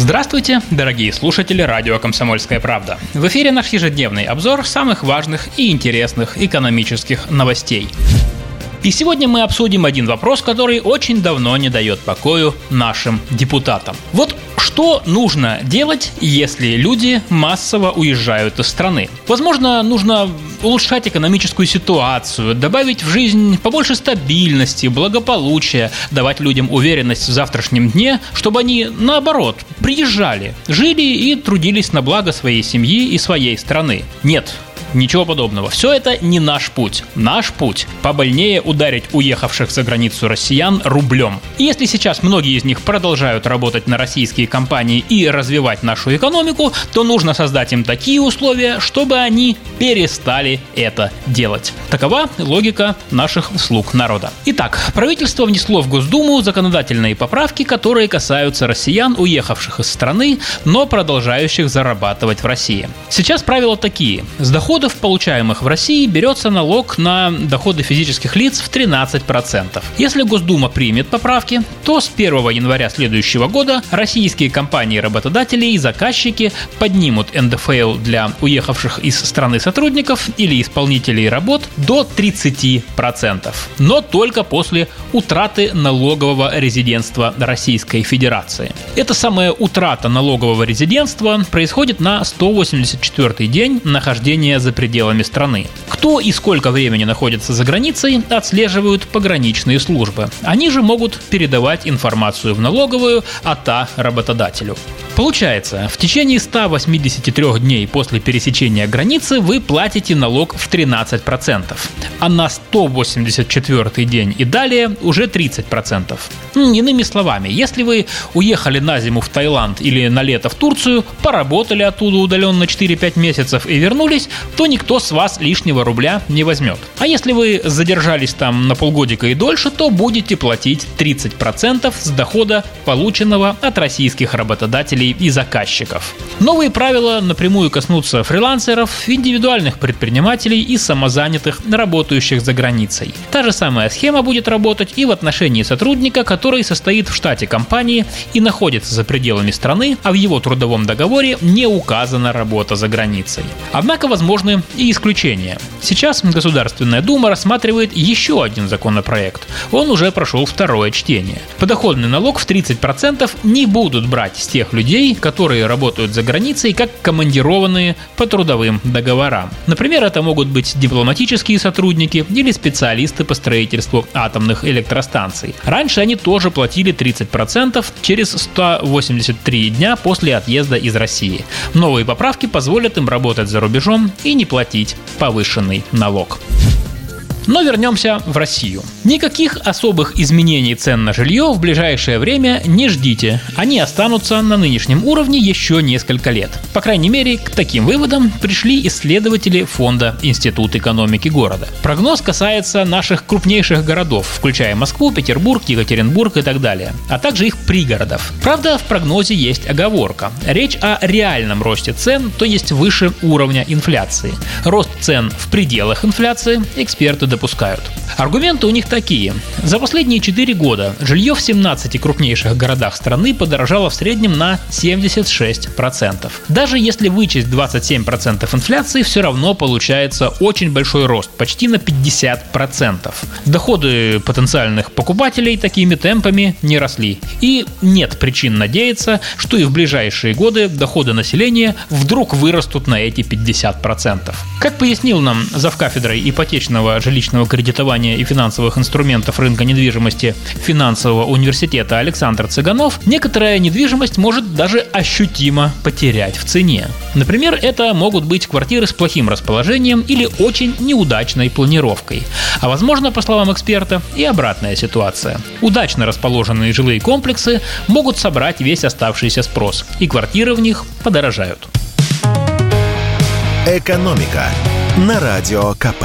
Здравствуйте, дорогие слушатели радио «Комсомольская правда». В эфире наш ежедневный обзор самых важных и интересных экономических новостей. И сегодня мы обсудим один вопрос, который очень давно не дает покою нашим депутатам. Вот что нужно делать, если люди массово уезжают из страны? Возможно, нужно улучшать экономическую ситуацию, добавить в жизнь побольше стабильности, благополучия, давать людям уверенность в завтрашнем дне, чтобы они, наоборот, приезжали, жили и трудились на благо своей семьи и своей страны. Нет, Ничего подобного. Все это не наш путь. Наш путь – побольнее ударить уехавших за границу россиян рублем. И если сейчас многие из них продолжают работать на российские компании и развивать нашу экономику, то нужно создать им такие условия, чтобы они перестали это делать. Такова логика наших слуг народа. Итак, правительство внесло в Госдуму законодательные поправки, которые касаются россиян, уехавших из страны, но продолжающих зарабатывать в России. Сейчас правила такие. С дохода доходов, получаемых в России, берется налог на доходы физических лиц в 13%. Если Госдума примет поправки, то с 1 января следующего года российские компании-работодатели и заказчики поднимут НДФЛ для уехавших из страны сотрудников или исполнителей работ до 30%, но только после утраты налогового резидентства Российской Федерации. Эта самая утрата налогового резидентства происходит на 184 день нахождения за пределами страны. Кто и сколько времени находится за границей, отслеживают пограничные службы. Они же могут передавать информацию в налоговую, а та работодателю. Получается, в течение 183 дней после пересечения границы вы платите налог в 13%, а на 184 день и далее уже 30%. Иными словами, если вы уехали на зиму в Таиланд или на лето в Турцию, поработали оттуда удаленно 4-5 месяцев и вернулись, то никто с вас лишнего рубля не возьмет. А если вы задержались там на полгодика и дольше, то будете платить 30% с дохода, полученного от российских работодателей и заказчиков. Новые правила напрямую коснутся фрилансеров, индивидуальных предпринимателей и самозанятых, работающих за границей. Та же самая схема будет работать и в отношении сотрудника, который состоит в штате компании и находится за пределами страны, а в его трудовом договоре не указана работа за границей. Однако возможны и исключения. Сейчас Государственная Дума рассматривает еще один законопроект. Он уже прошел второе чтение. Подоходный налог в 30% не будут брать с тех людей, людей, которые работают за границей как командированные по трудовым договорам. Например, это могут быть дипломатические сотрудники или специалисты по строительству атомных электростанций. Раньше они тоже платили 30% через 183 дня после отъезда из России. Новые поправки позволят им работать за рубежом и не платить повышенный налог. Но вернемся в Россию. Никаких особых изменений цен на жилье в ближайшее время не ждите. Они останутся на нынешнем уровне еще несколько лет. По крайней мере, к таким выводам пришли исследователи фонда Институт экономики города. Прогноз касается наших крупнейших городов, включая Москву, Петербург, Екатеринбург и так далее, а также их пригородов. Правда, в прогнозе есть оговорка. Речь о реальном росте цен, то есть выше уровня инфляции. Рост цен в пределах инфляции эксперты допускают. Аргументы у них такие. За последние 4 года жилье в 17 крупнейших городах страны подорожало в среднем на 76%. Даже если вычесть 27% инфляции, все равно получается очень большой рост, почти на 50%. Доходы потенциальных покупателей такими темпами не росли. И нет причин надеяться, что и в ближайшие годы доходы населения вдруг вырастут на эти 50%. Как пояснил нам завкафедрой ипотечного жилищного кредитования и финансовых инструментов рынка недвижимости финансового университета Александр Цыганов, некоторая недвижимость может даже ощутимо потерять в цене. Например, это могут быть квартиры с плохим расположением или очень неудачной планировкой. А возможно, по словам эксперта, и обратная ситуация. Удачно расположенные жилые комплексы могут собрать весь оставшийся спрос, и квартиры в них подорожают. Экономика на радио КП.